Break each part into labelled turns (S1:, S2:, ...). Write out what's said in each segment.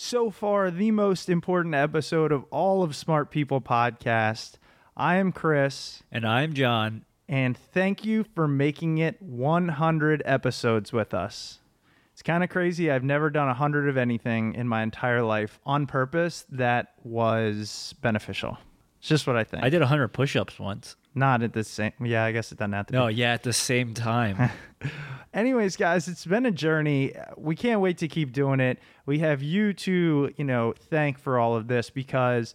S1: so far the most important episode of all of Smart People Podcast. I am Chris,
S2: And I'm John.
S1: and thank you for making it 100 episodes with us. It's kind of crazy. I've never done 100 of anything in my entire life on purpose that was beneficial. It's just what I think.
S2: I did 100 push ups once.
S1: Not at the same. Yeah, I guess it doesn't have to. be.
S2: No, yeah, at the same time.
S1: Anyways, guys, it's been a journey. We can't wait to keep doing it. We have you to, you know, thank for all of this because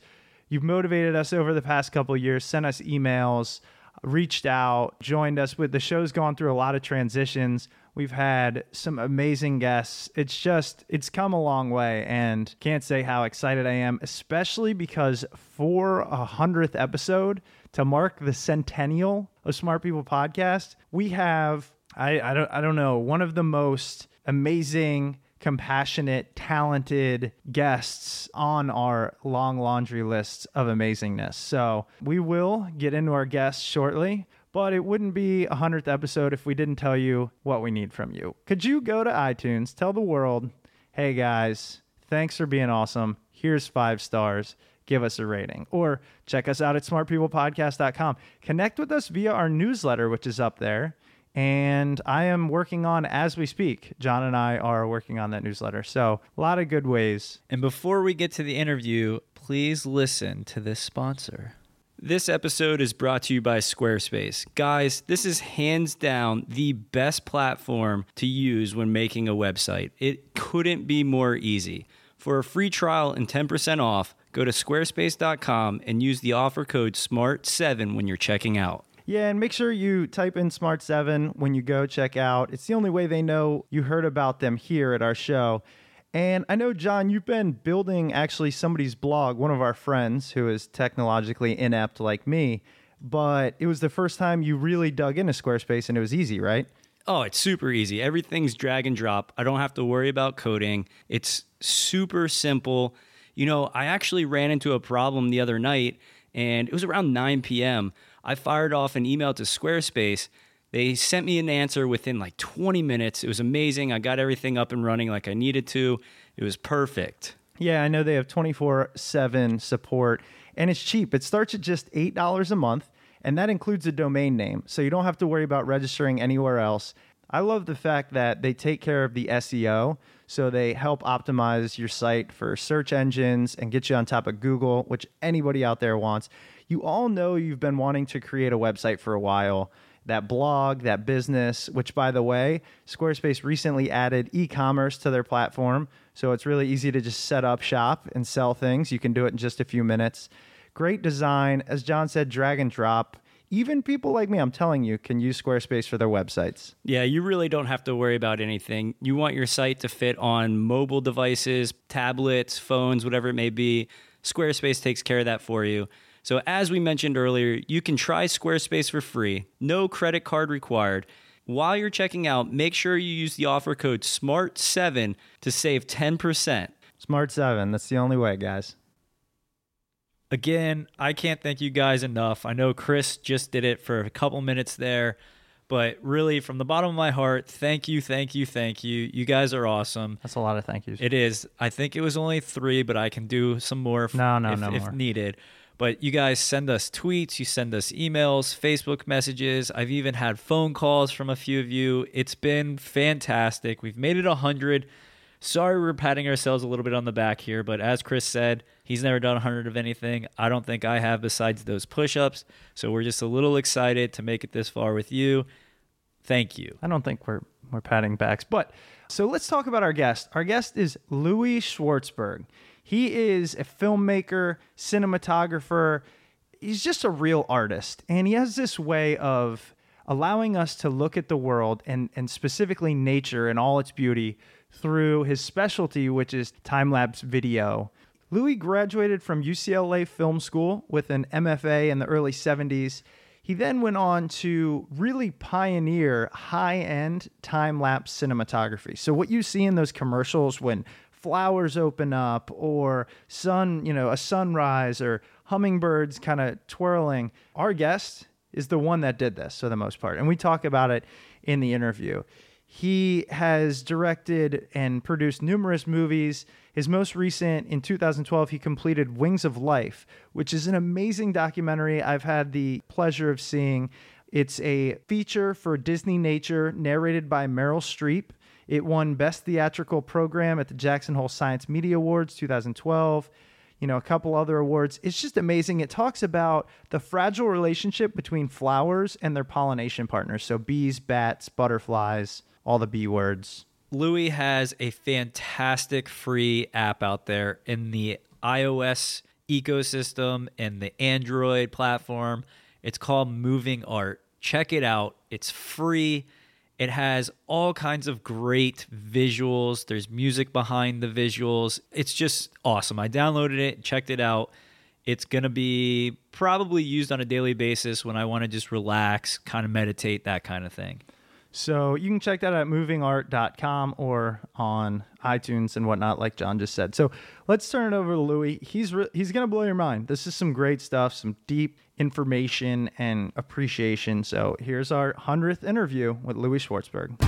S1: you've motivated us over the past couple of years, sent us emails, reached out, joined us with the show's gone through a lot of transitions. We've had some amazing guests. It's just, it's come a long way and can't say how excited I am, especially because for a hundredth episode to mark the centennial of Smart People Podcast, we have I, I don't I don't know one of the most amazing compassionate talented guests on our long laundry lists of amazingness. So we will get into our guests shortly but it wouldn't be a hundredth episode if we didn't tell you what we need from you. Could you go to itunes tell the world hey guys thanks for being awesome. Here's five stars. Give us a rating. Or check us out at smartpeoplepodcast.com connect with us via our newsletter which is up there and I am working on as we speak. John and I are working on that newsletter. So, a lot of good ways.
S2: and before we get to the interview, please listen to this sponsor. This episode is brought to you by Squarespace. Guys, this is hands down the best platform to use when making a website. It couldn't be more easy. For a free trial and 10% off, go to squarespace.com and use the offer code SMART7 when you're checking out.
S1: Yeah, and make sure you type in Smart 7 when you go check out. It's the only way they know you heard about them here at our show. And I know, John, you've been building actually somebody's blog, one of our friends who is technologically inept like me, but it was the first time you really dug into Squarespace and it was easy, right?
S2: Oh, it's super easy. Everything's drag and drop. I don't have to worry about coding. It's super simple. You know, I actually ran into a problem the other night and it was around 9 p.m. I fired off an email to Squarespace. They sent me an answer within like 20 minutes. It was amazing. I got everything up and running like I needed to. It was perfect.
S1: Yeah, I know they have 24 7 support and it's cheap. It starts at just $8 a month, and that includes a domain name. So you don't have to worry about registering anywhere else. I love the fact that they take care of the SEO. So they help optimize your site for search engines and get you on top of Google, which anybody out there wants. You all know you've been wanting to create a website for a while. that blog, that business, which by the way, Squarespace recently added e commerce to their platform. So it's really easy to just set up shop and sell things. You can do it in just a few minutes. Great design. As John said, drag and drop. Even people like me, I'm telling you, can use Squarespace for their websites.
S2: Yeah, you really don't have to worry about anything. You want your site to fit on mobile devices, tablets, phones, whatever it may be. Squarespace takes care of that for you. So, as we mentioned earlier, you can try Squarespace for free, no credit card required. While you're checking out, make sure you use the offer code SMART7 to save 10%.
S1: Smart 7, that's the only way, guys.
S3: Again, I can't thank you guys enough. I know Chris just did it for a couple minutes there, but really, from the bottom of my heart, thank you, thank you, thank you. You guys are awesome.
S1: That's a lot of thank yous.
S3: It is. I think it was only three, but I can do some more if,
S1: No, no,
S3: if,
S1: no
S3: if
S1: more.
S3: needed. But you guys send us tweets, you send us emails, Facebook messages. I've even had phone calls from a few of you. It's been fantastic. We've made it 100. Sorry we're patting ourselves a little bit on the back here, but as Chris said, he's never done 100 of anything. I don't think I have besides those push ups. So we're just a little excited to make it this far with you. Thank you.
S1: I don't think we're we're patting backs. But so let's talk about our guest. Our guest is Louie Schwartzberg. He is a filmmaker, cinematographer. He's just a real artist, and he has this way of allowing us to look at the world and and specifically nature and all its beauty through his specialty, which is time lapse video. Louie graduated from UCLA Film School with an MFA in the early 70s. He then went on to really pioneer high end time lapse cinematography. So, what you see in those commercials when flowers open up or sun, you know, a sunrise or hummingbirds kind of twirling, our guest is the one that did this for the most part. And we talk about it in the interview. He has directed and produced numerous movies. His most recent, in 2012, he completed Wings of Life, which is an amazing documentary I've had the pleasure of seeing. It's a feature for Disneynature narrated by Meryl Streep. It won Best Theatrical Program at the Jackson Hole Science Media Awards 2012 you know, a couple other awards. It's just amazing. It talks about the fragile relationship between flowers and their pollination partners. So bees, bats, butterflies, all the bee words.
S3: Louie has a fantastic free app out there in the iOS ecosystem and the Android platform. It's called Moving Art. Check it out. It's free. It has all kinds of great visuals. There's music behind the visuals. It's just awesome. I downloaded it, checked it out. It's going to be probably used on a daily basis when I want to just relax, kind of meditate, that kind of thing.
S1: So you can check that out at movingart.com or on iTunes and whatnot, like John just said. So let's turn it over to Louie. He's re- he's gonna blow your mind. This is some great stuff, some deep information and appreciation. So here's our hundredth interview with Louie Schwartzberg.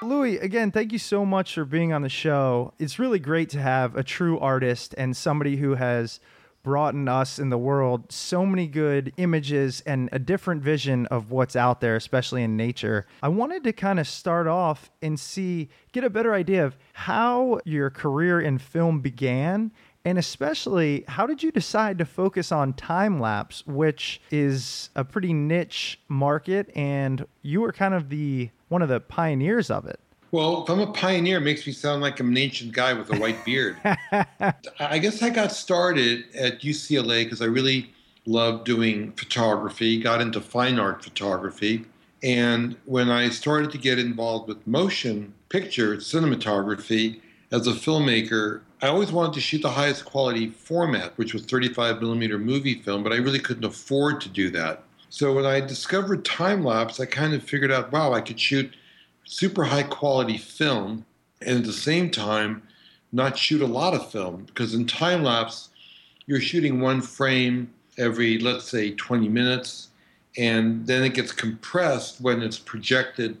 S1: Louie, again, thank you so much for being on the show. It's really great to have a true artist and somebody who has brought in us in the world so many good images and a different vision of what's out there, especially in nature. I wanted to kind of start off and see, get a better idea of how your career in film began. And especially, how did you decide to focus on time lapse, which is a pretty niche market, and you were kind of the one of the pioneers of it?
S4: Well, if I'm a pioneer, it makes me sound like I'm an ancient guy with a white beard. I guess I got started at UCLA because I really loved doing photography, got into fine art photography. And when I started to get involved with motion picture cinematography as a filmmaker, I always wanted to shoot the highest quality format, which was 35 millimeter movie film, but I really couldn't afford to do that. So when I discovered time lapse, I kind of figured out, wow, I could shoot super high quality film and at the same time not shoot a lot of film because in time lapse you're shooting one frame every let's say 20 minutes and then it gets compressed when it's projected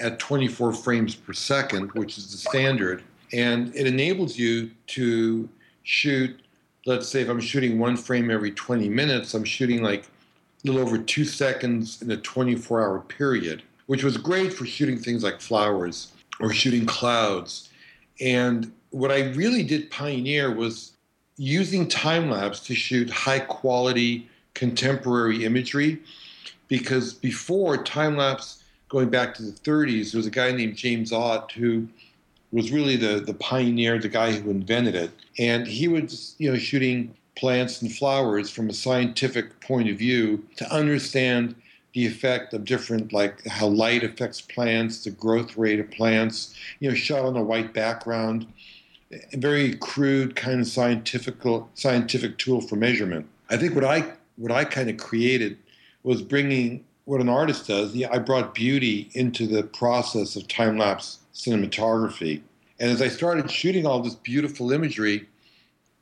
S4: at 24 frames per second which is the standard and it enables you to shoot let's say if i'm shooting one frame every 20 minutes i'm shooting like a little over two seconds in a 24 hour period which was great for shooting things like flowers or shooting clouds. And what I really did pioneer was using time lapse to shoot high quality contemporary imagery because before time lapse going back to the 30s there was a guy named James Ott who was really the the pioneer the guy who invented it and he was you know shooting plants and flowers from a scientific point of view to understand the effect of different like how light affects plants the growth rate of plants you know shot on a white background a very crude kind of scientific scientific tool for measurement. I think what I what I kind of created was bringing what an artist does. I brought beauty into the process of time lapse cinematography, and as I started shooting all this beautiful imagery,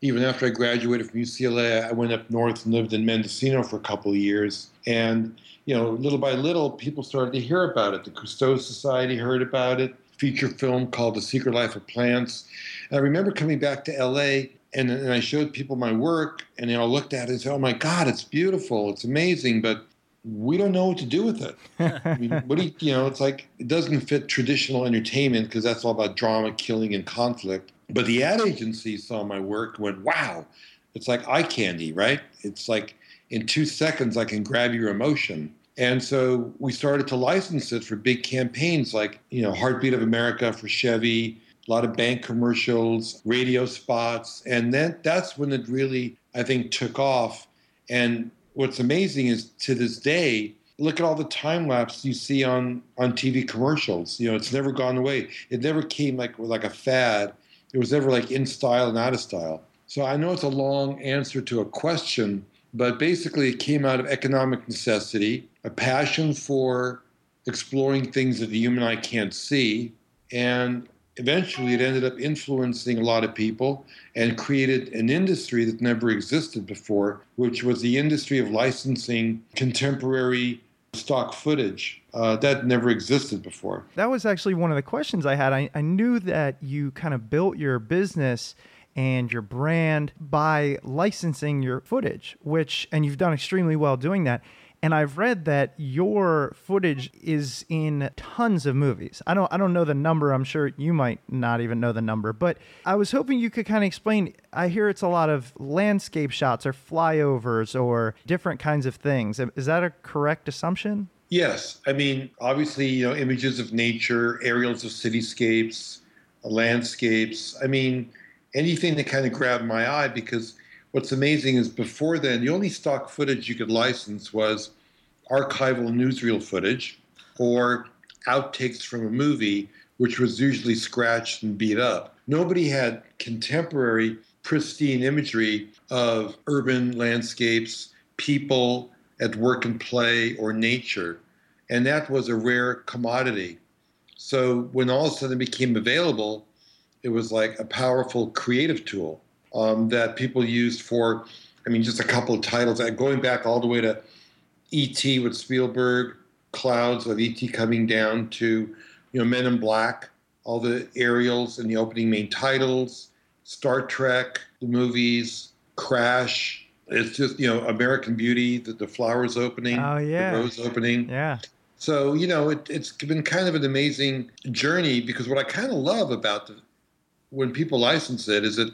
S4: even after I graduated from UCLA, I went up north and lived in Mendocino for a couple of years, and you know, little by little, people started to hear about it. The Cousteau Society heard about it. Feature film called The Secret Life of Plants and I remember coming back to LA and, and I showed people my work and they all looked at it and said, Oh my God, it's beautiful, it's amazing, but we don't know what to do with it. I mean, what do you, you know, it's like it doesn't fit traditional entertainment because that's all about drama, killing, and conflict. But the ad agency saw my work went, wow, it's like eye candy, right? It's like in two seconds I can grab your emotion. And so we started to license it for big campaigns like, you know, Heartbeat of America for Chevy, a lot of bank commercials, radio spots, and then that's when it really, I think, took off. And what's amazing is to this day, look at all the time lapse you see on on TV commercials. You know, it's never gone away. It never came like like a fad. It was ever like in style and out of style. So I know it's a long answer to a question, but basically it came out of economic necessity, a passion for exploring things that the human eye can't see, and eventually it ended up influencing a lot of people and created an industry that never existed before, which was the industry of licensing contemporary stock footage. Uh, that never existed before.
S1: That was actually one of the questions I had. I, I knew that you kind of built your business and your brand by licensing your footage, which, and you've done extremely well doing that. And I've read that your footage is in tons of movies. I don't I don't know the number. I'm sure you might not even know the number, but I was hoping you could kind of explain. I hear it's a lot of landscape shots or flyovers or different kinds of things. Is that a correct assumption?
S4: Yes. I mean, obviously, you know, images of nature, aerials of cityscapes, uh, landscapes. I mean, anything that kind of grabbed my eye because what's amazing is before then, the only stock footage you could license was archival newsreel footage or outtakes from a movie, which was usually scratched and beat up. Nobody had contemporary, pristine imagery of urban landscapes, people at work and play, or nature. And that was a rare commodity. So when all of a sudden it became available, it was like a powerful creative tool um, that people used for, I mean, just a couple of titles, uh, going back all the way to E.T. with Spielberg, clouds of E.T. coming down to, you know, Men in Black, all the aerials and the opening main titles, Star Trek, the movies, Crash. It's just, you know, American Beauty, the, the flowers opening,
S1: oh, yeah.
S4: the rose opening.
S1: Yeah.
S4: So, you know, it, has been kind of an amazing journey because what I kind of love about the, when people license it is that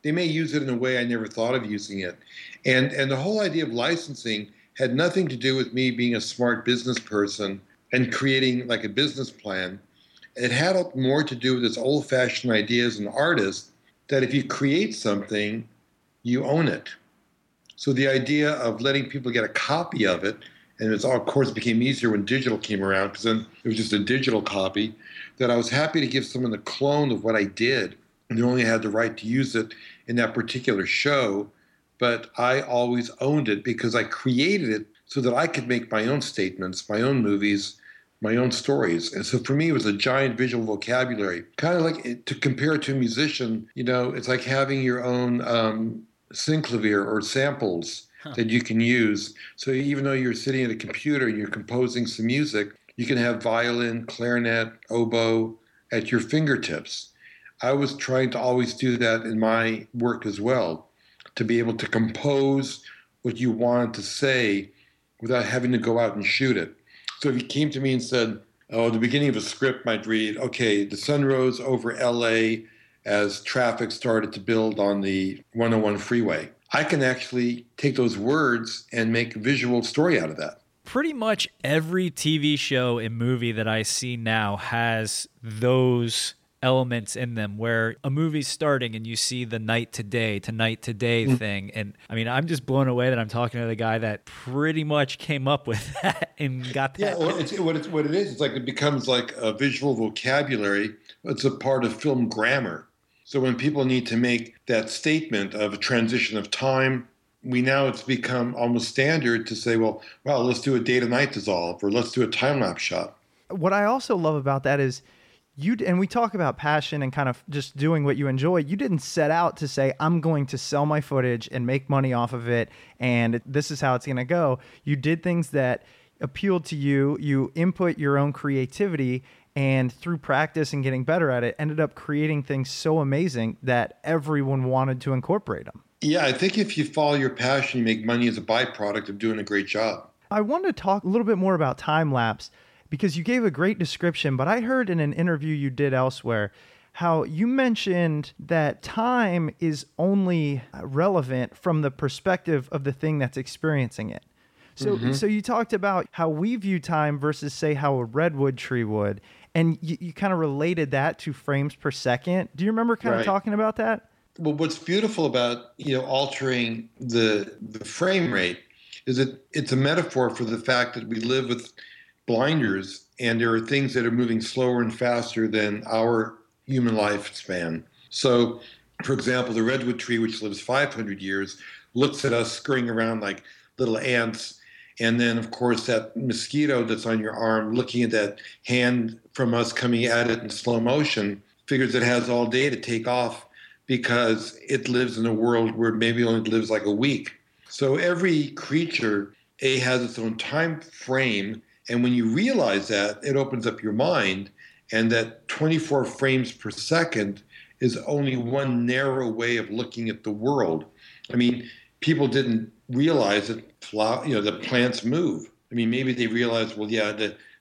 S4: they may use it in a way I never thought of using it. And and the whole idea of licensing had nothing to do with me being a smart business person and creating like a business plan. It had more to do with this old-fashioned idea as an artist that if you create something, you own it. So the idea of letting people get a copy of it, and it's all, of course, became easier when digital came around because then it was just a digital copy. That I was happy to give someone the clone of what I did, and they only had the right to use it in that particular show, but I always owned it because I created it so that I could make my own statements, my own movies, my own stories. And so for me, it was a giant visual vocabulary. Kind of like to compare it to a musician, you know, it's like having your own um, synclavier or samples that you can use. So even though you're sitting at a computer and you're composing some music, you can have violin, clarinet, oboe at your fingertips. I was trying to always do that in my work as well, to be able to compose what you wanted to say without having to go out and shoot it. So if you came to me and said, Oh, the beginning of a script might read, okay, the sun rose over LA as traffic started to build on the 101 freeway. I can actually take those words and make a visual story out of that.
S3: Pretty much every TV show and movie that I see now has those elements in them where a movie's starting and you see the night to day to night to day mm. thing and i mean i'm just blown away that i'm talking to the guy that pretty much came up with that and got that
S4: yeah well, it's, what, it's, what it is it's like it becomes like a visual vocabulary it's a part of film grammar so when people need to make that statement of a transition of time we now it's become almost standard to say well well let's do a day to night dissolve or let's do a time lapse shot.
S1: What i also love about that is you and we talk about passion and kind of just doing what you enjoy. You didn't set out to say i'm going to sell my footage and make money off of it and this is how it's going to go. You did things that appealed to you. You input your own creativity and through practice and getting better at it ended up creating things so amazing that everyone wanted to incorporate them
S4: yeah i think if you follow your passion you make money as a byproduct of doing a great job
S1: i want to talk a little bit more about time lapse because you gave a great description, but I heard in an interview you did elsewhere how you mentioned that time is only relevant from the perspective of the thing that's experiencing it. So, mm-hmm. so you talked about how we view time versus, say, how a redwood tree would, and you, you kind of related that to frames per second. Do you remember kind right. of talking about that?
S4: Well, what's beautiful about you know altering the the frame rate is that it's a metaphor for the fact that we live with blinders, and there are things that are moving slower and faster than our human lifespan. So, for example, the redwood tree, which lives 500 years, looks at us scurrying around like little ants. And then, of course, that mosquito that's on your arm, looking at that hand from us coming at it in slow motion, figures it has all day to take off because it lives in a world where maybe only lives like a week. So every creature, A, has its own time frame and when you realize that, it opens up your mind, and that 24 frames per second is only one narrow way of looking at the world. I mean, people didn't realize that flower, you know, the plants move. I mean, maybe they realized, well, yeah,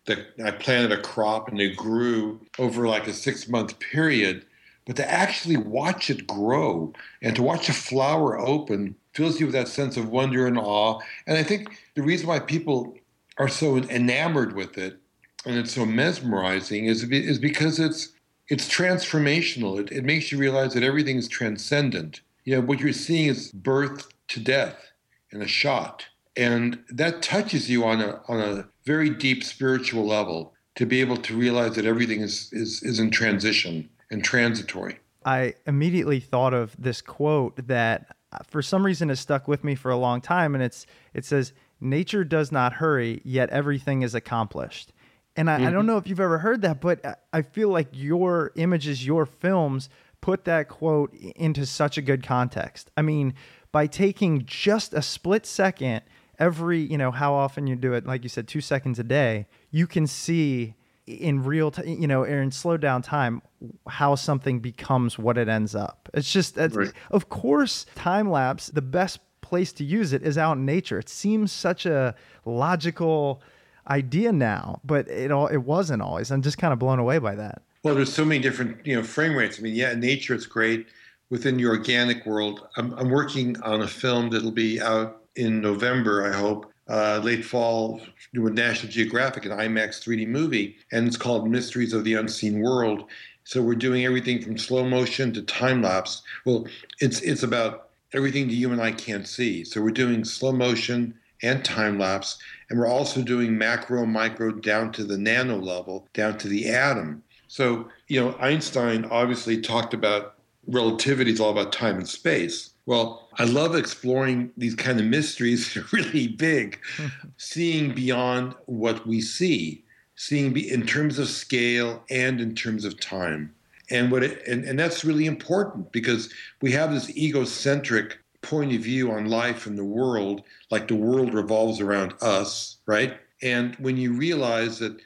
S4: that I planted a crop and it grew over like a six month period. But to actually watch it grow and to watch a flower open fills you with that sense of wonder and awe. And I think the reason why people are so enamored with it and it's so mesmerizing is, is because it's it's transformational. It, it makes you realize that everything is transcendent. You know, what you're seeing is birth to death in a shot. And that touches you on a on a very deep spiritual level to be able to realize that everything is is, is in transition and transitory.
S1: I immediately thought of this quote that uh, for some reason has stuck with me for a long time and it's it says nature does not hurry, yet everything is accomplished. And I, mm-hmm. I, don't know if you've ever heard that, but I feel like your images, your films put that quote into such a good context. I mean, by taking just a split second every, you know, how often you do it, like you said, two seconds a day, you can see in real time, you know, in slow down time, how something becomes what it ends up. It's just, it's, right. of course, time lapse, the best place to use it is out in nature. It seems such a logical idea now, but it all it wasn't always. I'm just kind of blown away by that.
S4: Well, there's so many different you know frame rates. I mean, yeah, in nature it's great. Within the organic world, I'm, I'm working on a film that'll be out in November, I hope, uh, late fall with National Geographic, an IMAX 3D movie, and it's called Mysteries of the Unseen World. So we're doing everything from slow motion to time lapse. Well, it's it's about everything you and I can't see. So we're doing slow motion and time lapse, and we're also doing macro, micro, down to the nano level, down to the atom. So, you know, Einstein obviously talked about relativity is all about time and space. Well, I love exploring these kind of mysteries, really big, seeing beyond what we see, seeing be, in terms of scale and in terms of time. And what it, and, and that's really important because we have this egocentric point of view on life and the world like the world revolves around us right? And when you realize that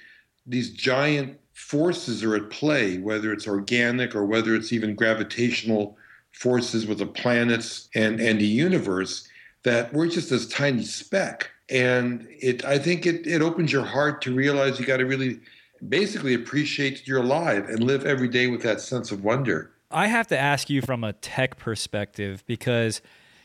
S4: these giant forces are at play whether it's organic or whether it's even gravitational forces with the planets and and the universe that we're just this tiny speck and it i think it, it opens your heart to realize you got to really basically appreciate that you're alive and live every day with that sense of wonder.
S3: I have to ask you from a tech perspective because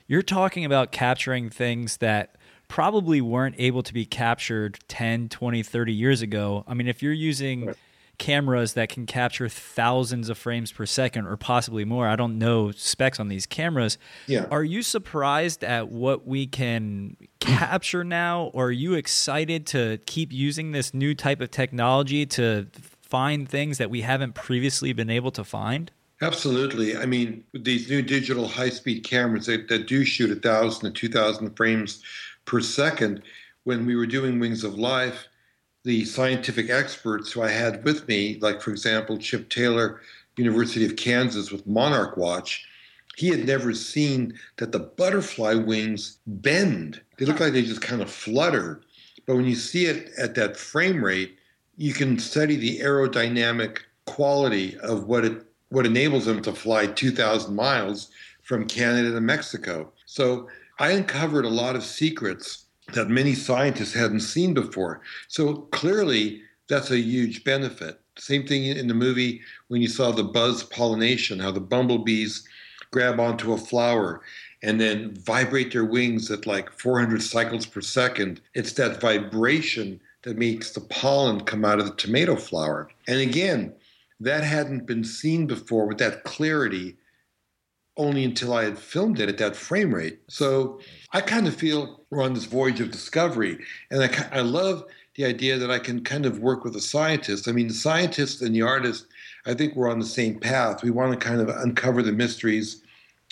S3: you're talking about capturing things that probably weren't able to be captured 10, 20, 30 years ago. I mean, if you're using. Cameras that can capture thousands of frames per second or possibly more, I don't know specs on these cameras.
S4: Yeah.
S3: Are you surprised at what we can capture now? Or are you excited to keep using this new type of technology to find things that we haven't previously been able to find?
S4: Absolutely. I mean, these new digital high speed cameras that, that do shoot 1,000 to 2,000 frames per second. When we were doing Wings of Life, the scientific experts who I had with me, like, for example, Chip Taylor, University of Kansas with Monarch Watch, he had never seen that the butterfly wings bend. They look like they just kind of flutter. But when you see it at that frame rate, you can study the aerodynamic quality of what it what enables them to fly 2,000 miles from Canada to Mexico. So I uncovered a lot of secrets that many scientists hadn't seen before. So clearly, that's a huge benefit. Same thing in the movie when you saw the buzz pollination, how the bumblebees grab onto a flower and then vibrate their wings at like 400 cycles per second. It's that vibration that makes the pollen come out of the tomato flower. And again, that hadn't been seen before with that clarity only until I had filmed it at that frame rate. So I kind of feel we're on this voyage of discovery. And I, I love the idea that I can kind of work with a scientist. I mean, the scientist and the artist, I think we're on the same path. We want to kind of uncover the mysteries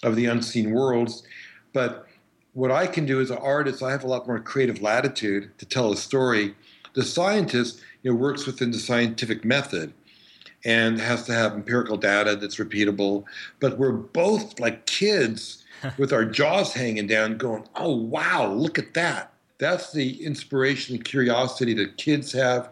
S4: of the unseen worlds. But what I can do as an artist, I have a lot more creative latitude to tell a story. The scientist you know, works within the scientific method and has to have empirical data that's repeatable. But we're both like kids with our jaws hanging down, going, oh, wow, look at that. That's the inspiration and curiosity that kids have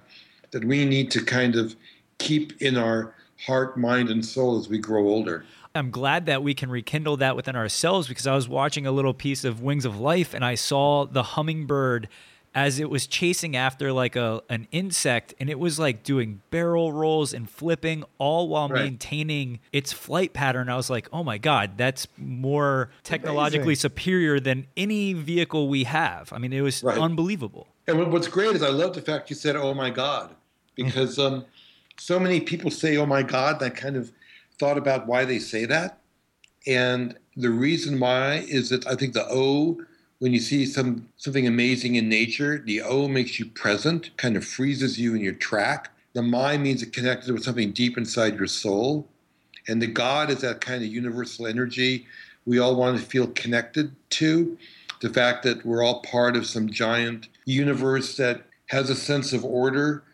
S4: that we need to kind of keep in our heart, mind, and soul as we grow older.
S3: I'm glad that we can rekindle that within ourselves because I was watching a little piece of Wings of Life and I saw the hummingbird as it was chasing after like a an insect and it was like doing barrel rolls and flipping all while right. maintaining its flight pattern i was like oh my god that's more technologically Amazing. superior than any vehicle we have i mean it was right. unbelievable
S4: and what's great is i love the fact you said oh my god because um, so many people say oh my god and i kind of thought about why they say that and the reason why is that i think the o when you see some something amazing in nature, the O makes you present, kind of freezes you in your track. The mind means it connected with something deep inside your soul. And the God is that kind of universal energy we all want to feel connected to. The fact that we're all part of some giant universe that has a sense of order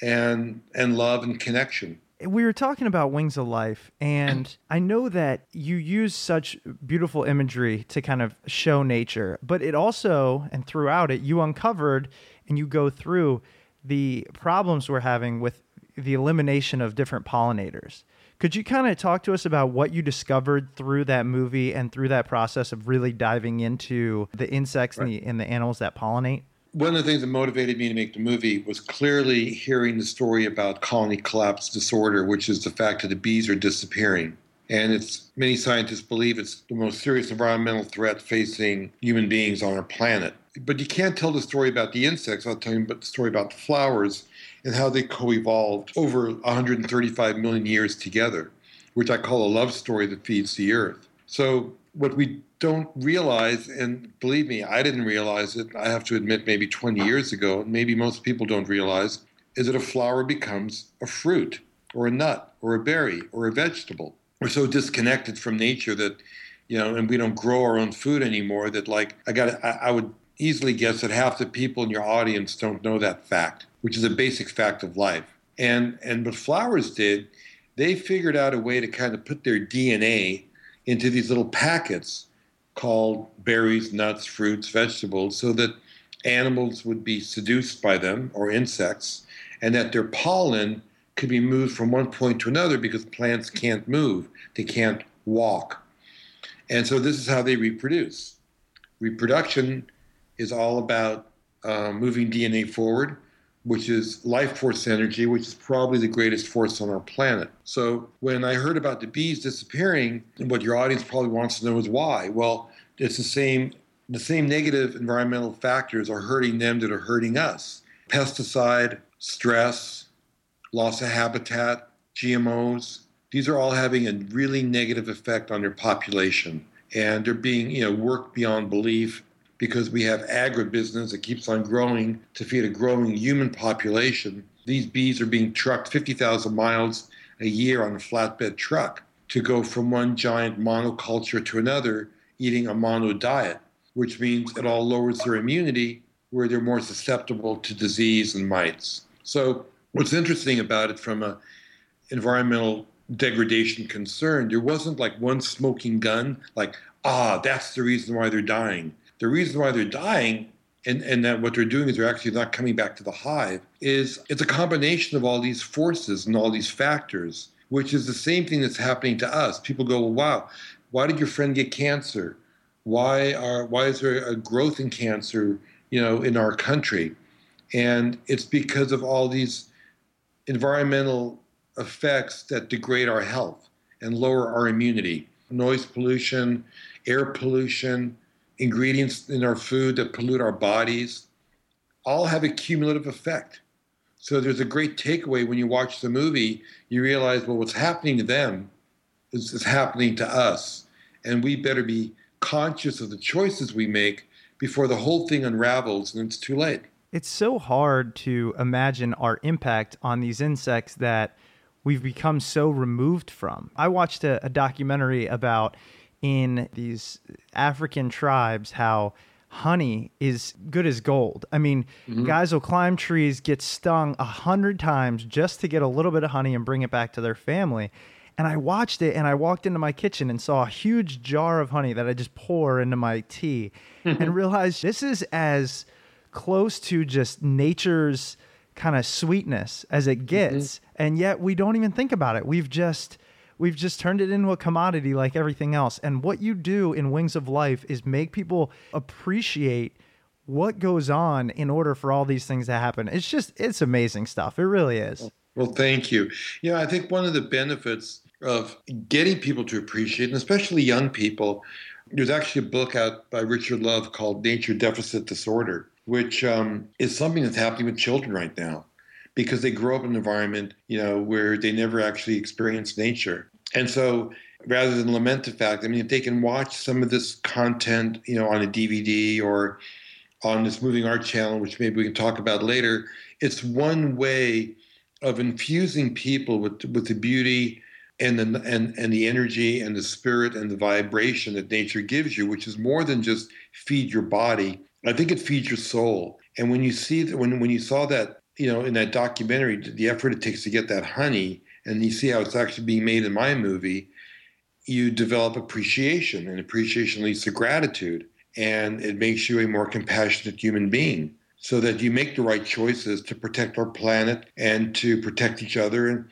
S4: and and love and connection
S1: we were talking about Wings of Life, and I know that you use such beautiful imagery to kind of show nature, but it also, and throughout it, you uncovered and you go through the problems we're having with the elimination of different pollinators. Could you kind of talk to us about what you discovered through that movie and through that process of really diving into the insects right. and, the, and the animals that pollinate?
S4: One of the things that motivated me to make the movie was clearly hearing the story about colony collapse disorder, which is the fact that the bees are disappearing. And it's many scientists believe it's the most serious environmental threat facing human beings on our planet. But you can't tell the story about the insects. I'll tell you about the story about the flowers and how they co-evolved over 135 million years together, which I call a love story that feeds the earth. So what we don't realize, and believe me, I didn't realize it, I have to admit, maybe 20 years ago, maybe most people don't realize, is that a flower becomes a fruit or a nut or a berry or a vegetable. We're so disconnected from nature that, you know, and we don't grow our own food anymore that, like, I got, I, I would easily guess that half the people in your audience don't know that fact, which is a basic fact of life. And, and what flowers did, they figured out a way to kind of put their DNA into these little packets called berries, nuts, fruits, vegetables, so that animals would be seduced by them or insects, and that their pollen could be moved from one point to another because plants can't move, they can't walk. And so this is how they reproduce. Reproduction is all about uh, moving DNA forward, which is life force energy, which is probably the greatest force on our planet. So when I heard about the bees disappearing, what your audience probably wants to know is why. Well, it's the same the same negative environmental factors are hurting them that are hurting us. Pesticide, stress, loss of habitat, GMOs, these are all having a really negative effect on their population. And they're being, you know, worked beyond belief because we have agribusiness that keeps on growing to feed a growing human population. These bees are being trucked 50,000 miles a year on a flatbed truck to go from one giant monoculture to another, eating a mono diet, which means it all lowers their immunity where they're more susceptible to disease and mites. So what's interesting about it from a environmental degradation concern, there wasn't like one smoking gun, like, ah, that's the reason why they're dying the reason why they're dying and, and that what they're doing is they're actually not coming back to the hive is it's a combination of all these forces and all these factors which is the same thing that's happening to us people go well, wow why did your friend get cancer why are why is there a growth in cancer you know in our country and it's because of all these environmental effects that degrade our health and lower our immunity noise pollution air pollution ingredients in our food that pollute our bodies, all have a cumulative effect. So there's a great takeaway when you watch the movie. You realize, well, what's happening to them is, is happening to us. And we better be conscious of the choices we make before the whole thing unravels and it's too late.
S1: It's so hard to imagine our impact on these insects that we've become so removed from. I watched a, a documentary about in these African tribes how honey is good as gold. I mean, mm-hmm. guys will climb trees, get stung a hundred times just to get a little bit of honey and bring it back to their family. And I watched it and I walked into my kitchen and saw a huge jar of honey that I just pour into my tea and realized this is as close to just nature's kind of sweetness as it gets. Mm-hmm. And yet we don't even think about it. We've just We've just turned it into a commodity like everything else. And what you do in Wings of Life is make people appreciate what goes on in order for all these things to happen. It's just, it's amazing stuff. It really is.
S4: Well, thank you. Yeah, I think one of the benefits of getting people to appreciate, and especially young people, there's actually a book out by Richard Louv called Nature Deficit Disorder, which um, is something that's happening with children right now because they grow up in an environment, you know, where they never actually experience nature. And so rather than lament the fact, I mean, if they can watch some of this content, you know, on a DVD or on this moving art channel, which maybe we can talk about later, it's one way of infusing people with with the beauty and the and, and the energy and the spirit and the vibration that nature gives you, which is more than just feed your body. I think it feeds your soul. And when you see that when when you saw that you know, in that documentary, the effort it takes to get that honey, and you see how it's actually being made in my movie, you develop appreciation, and appreciation leads to gratitude, and it makes you a more compassionate human being so that you make the right choices to protect our planet and to protect each other. And,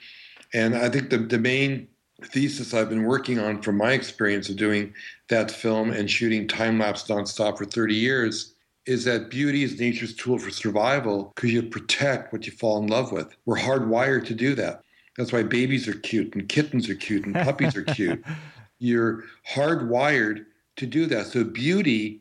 S4: and I think the, the main thesis I've been working on from my experience of doing that film and shooting time lapse nonstop for 30 years is that beauty is nature's tool for survival because you protect what you fall in love with. We're hardwired to do that. That's why babies are cute and kittens are cute and puppies are cute. You're hardwired to do that. So beauty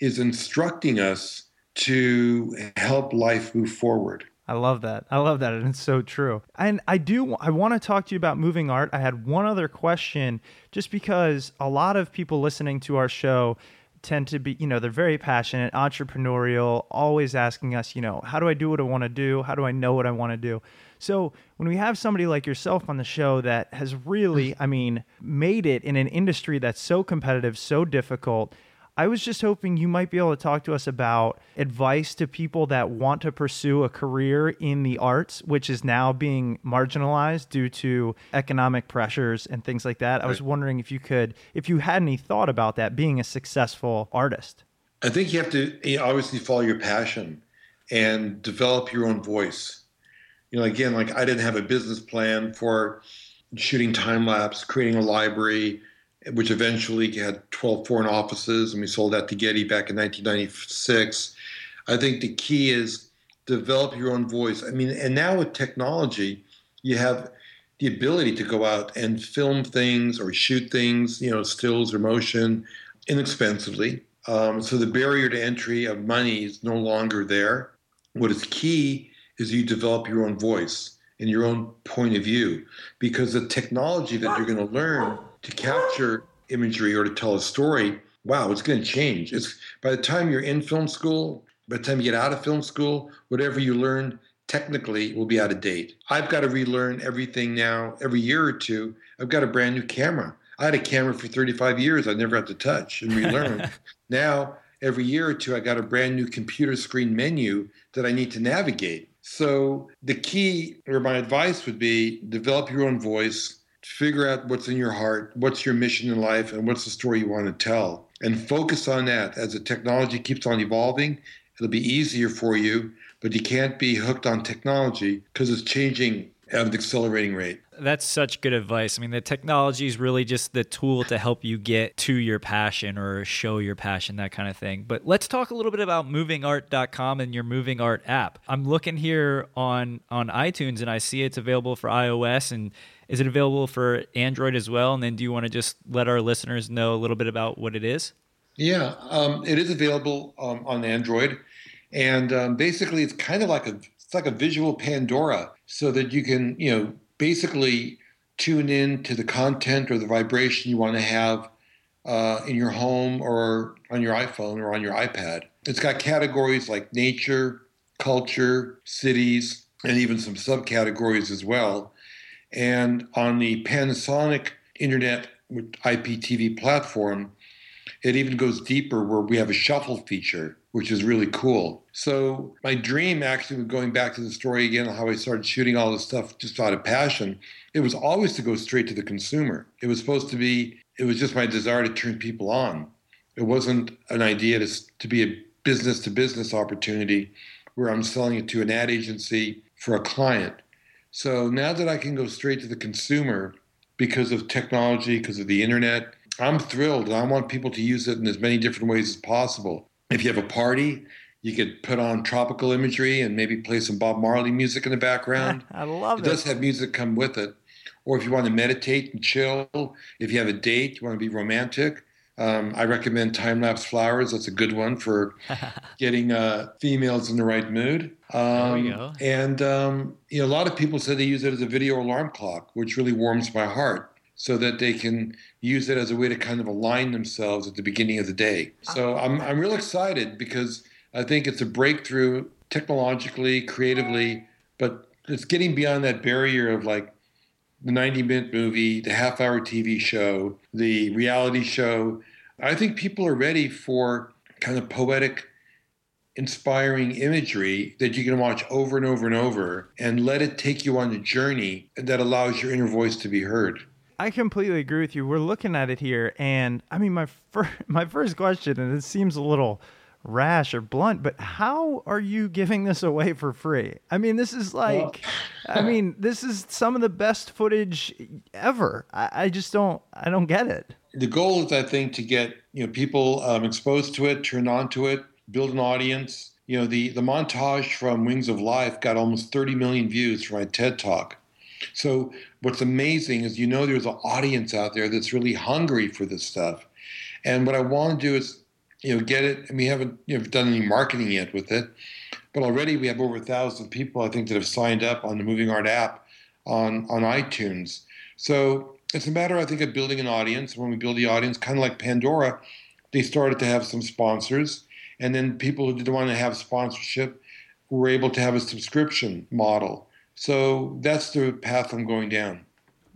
S4: is instructing us to help life move forward.
S1: I love that. I love that. And it's so true. And I do, I want to talk to you about moving art. I had one other question just because a lot of people listening to our show tend to be, you know, they're very passionate, entrepreneurial, always asking us, you know, how do I do what I want to do? How do I know what I want to do? So when we have somebody like yourself on the show that has really, I mean, made it in an industry that's so competitive, so difficult, I was just hoping you might be able to talk to us about advice to people that want to pursue a career in the arts, which is now being marginalized due to economic pressures and things like that. I was wondering if you could, if you had any thought about that being a successful artist.
S4: I think you have to obviously follow your passion and develop your own voice. You know, again, like I didn't have a business plan for shooting time lapse, creating a library, which eventually had 12 foreign offices, and we sold that to Getty back in 1996. I think the key is develop your own voice. I mean, and now with technology, you have the ability to go out and film things or shoot things, you know, stills or motion inexpensively. Um, so the barrier to entry of money is no longer there. What is key is you develop your own voice and your own point of view because the technology that you're going to learn to capture imagery or to tell a story, wow, it's going to change. It's by the time you're in film school, by the time you get out of film school, whatever you learn technically will be out of date. I've got to relearn everything now every year or two. I've got a brand new camera. I had a camera for 35 years I never had to touch and relearn. now, every year or two, I got a brand new computer screen menu that I need to navigate. So, the key or my advice would be develop your own voice, figure out what's in your heart, what's your mission in life, and what's the story you want to tell. And focus on that. As the technology keeps on evolving, it'll be easier for you but you can't be hooked on technology because it's changing at an accelerating rate.
S3: That's such good advice. I mean, the technology is really just the tool to help you get to your passion or show your passion, that kind of thing. But let's talk a little bit about movingart.com and your Moving Art app. I'm looking here on on iTunes and I see it's available for iOS and is it available for Android as well? And then do you want to just let our listeners know a little bit about what it is?
S4: Yeah, um, it is available um, on Android. And um, basically, it's kind of like a it's like a visual Pandora, so that you can you know basically tune in to the content or the vibration you want to have uh, in your home or on your iPhone or on your iPad. It's got categories like nature, culture, cities, and even some subcategories as well. And on the Panasonic Internet IPTV platform, it even goes deeper where we have a shuffle feature which is really cool. So my dream, actually, going back to the story again, how I started shooting all this stuff just out of passion, it was always to go straight to the consumer. It was supposed to be. It was just my desire to turn people on. It wasn't an idea to to be a business to business opportunity where I'm selling it to an ad agency for a client. So now that I can go straight to the consumer because of technology, because of the internet, I'm thrilled. I want people to use it in as many different ways as possible if you have a party, you could put on tropical imagery and maybe play some Bob Marley music in the background.
S1: I love
S4: it.
S1: It
S4: does have music come with it. Or if you want to meditate and chill, if you have a date, you want to be romantic, um, I recommend Time Lapse Flowers. That's a good one for getting uh, females in the right mood. Um,
S3: there go.
S4: And um, you know, a lot of people say they use it as a video alarm clock, which really warms my heart so that they can use it as a way to kind of align themselves at the beginning of the day. So I'm, I'm real excited because I think it's a breakthrough technologically, creatively, but it's getting beyond that barrier of like the 90 minute movie, the half hour TV show, the reality show. I think people are ready for kind of poetic, inspiring imagery that you can watch over and over and over and let it take you on a journey that allows your inner voice to be heard.
S1: I completely agree with you. We're looking at it here, and I mean, my first my first question, and it seems a little rash or blunt, but how are you giving this away for free? I mean, this is like, I mean, this is some of the best footage ever. I, I, just don't, I don't get it.
S4: The goal is, I think, to get you know people um, exposed to it, turned on to it, build an audience. You know, the the montage from Wings of Life got almost 30 million views for my TED Talk. So what's amazing is you know there's an audience out there that's really hungry for this stuff. And what I want to do is, you know, get it. And we haven't you know, done any marketing yet with it, but already we have over a thousand people I think that have signed up on the Moving Art app on on iTunes. So it's a matter, I think, of building an audience. When we build the audience, kind of like Pandora, they started to have some sponsors, and then people who didn't want to have sponsorship were able to have a subscription model. So that's the path I'm going down.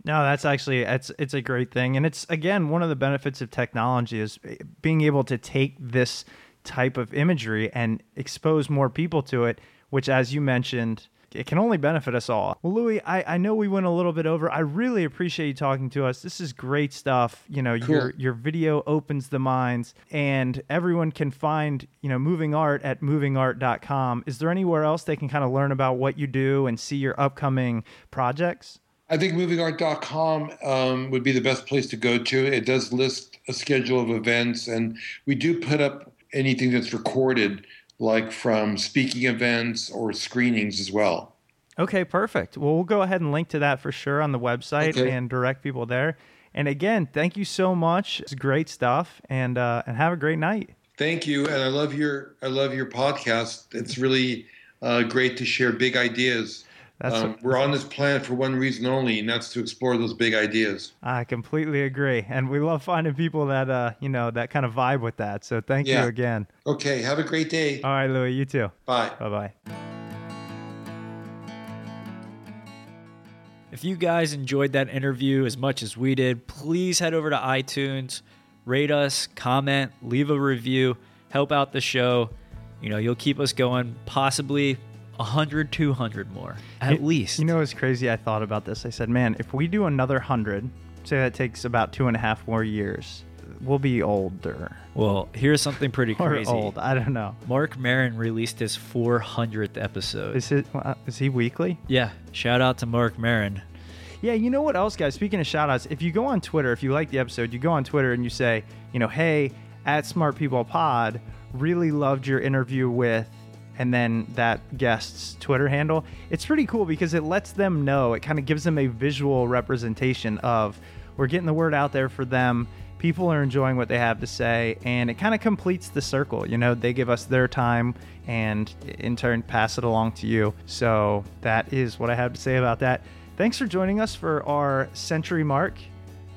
S1: No, that's actually it's it's a great thing, and it's again one of the benefits of technology is eh, being able to take this type of imagery and expose more people to it. Which, as you mentioned, it can only benefit us all. Well, Louie, I, I know we went a little bit over. I really appreciate you talking to us. This is great stuff. You know, cool. your your video opens the minds, and everyone can find you know moving art at movingart.com. Is there anywhere else they can kind of learn about what you do and see your upcoming projects?
S4: I think movingart.com um, would be the best place to go to. It does list a schedule of events, and we do put up anything that's recorded like from speaking events or screenings as well.
S1: Okay, perfect. Well, we'll go ahead and link to that for sure on the website
S4: Okay.
S1: and direct people there. And again, thank you so much. It's great stuff, and uh, and have a great night.
S4: Thank you, and I love your I love your podcast. It's really uh, great to share big ideas.
S1: That's
S4: Um, we're on this planet for one reason only, and that's to explore those big ideas.
S1: I completely agree, and we love finding people that uh you know that kind of vibe with that. So thank
S4: Yeah.
S1: you again.
S4: Okay, have a great day.
S1: All right, Louie, you too.
S4: Bye.
S1: Bye bye.
S3: If you guys enjoyed that interview as much as we did, please head over to iTunes, rate us, comment, leave a review, help out the show. You know, you'll keep us going possibly 100, 200 more at
S1: You-
S3: least.
S1: You know what's crazy? I thought about this. I said, man, if we do another hundred, say that takes about two and a half more years, we'll be older
S3: well, here's something pretty
S1: or
S3: crazy.
S1: old. I don't know.
S3: Marc Maron released his 400th episode.
S1: Is it? uh, he weekly?
S3: yeah, shout out to Marc Maron.
S1: Yeah, you know what else, guys? Speaking of shout outs, if you go on Twitter, if you like the episode, you go on Twitter and you say, you know, hey, at Smart People Pod, really loved your interview with, and then that guest's Twitter handle. It's pretty cool because it lets them know, it kind of gives them a visual representation of we're getting the word out there for them. People are enjoying what they have to say, and it kind of completes the circle. You know, they give us their time and in turn pass it along to you. So that is what I have to say about that. Thanks for joining us for our century mark.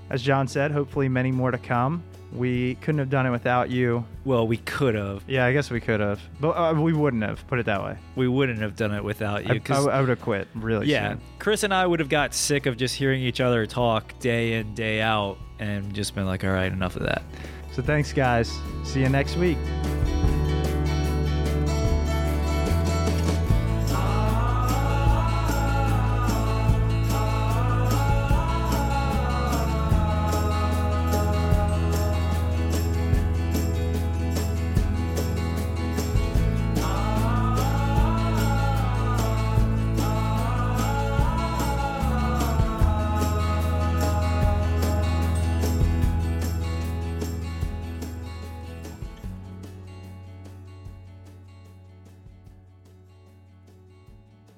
S1: As John said, hopefully many more to come. We couldn't have done it without you.
S3: Well, we could have.
S1: Yeah, I guess we could have, but uh, we wouldn't have. Put it that way.
S3: We wouldn't have done it without
S1: I,
S3: you. 'cause-
S1: I would have quit really
S3: yeah,
S1: soon.
S3: Chris and I would have got sick of just hearing each other talk day in, day out, and just been like, all right, enough of that.
S1: So thanks, guys. See you next week.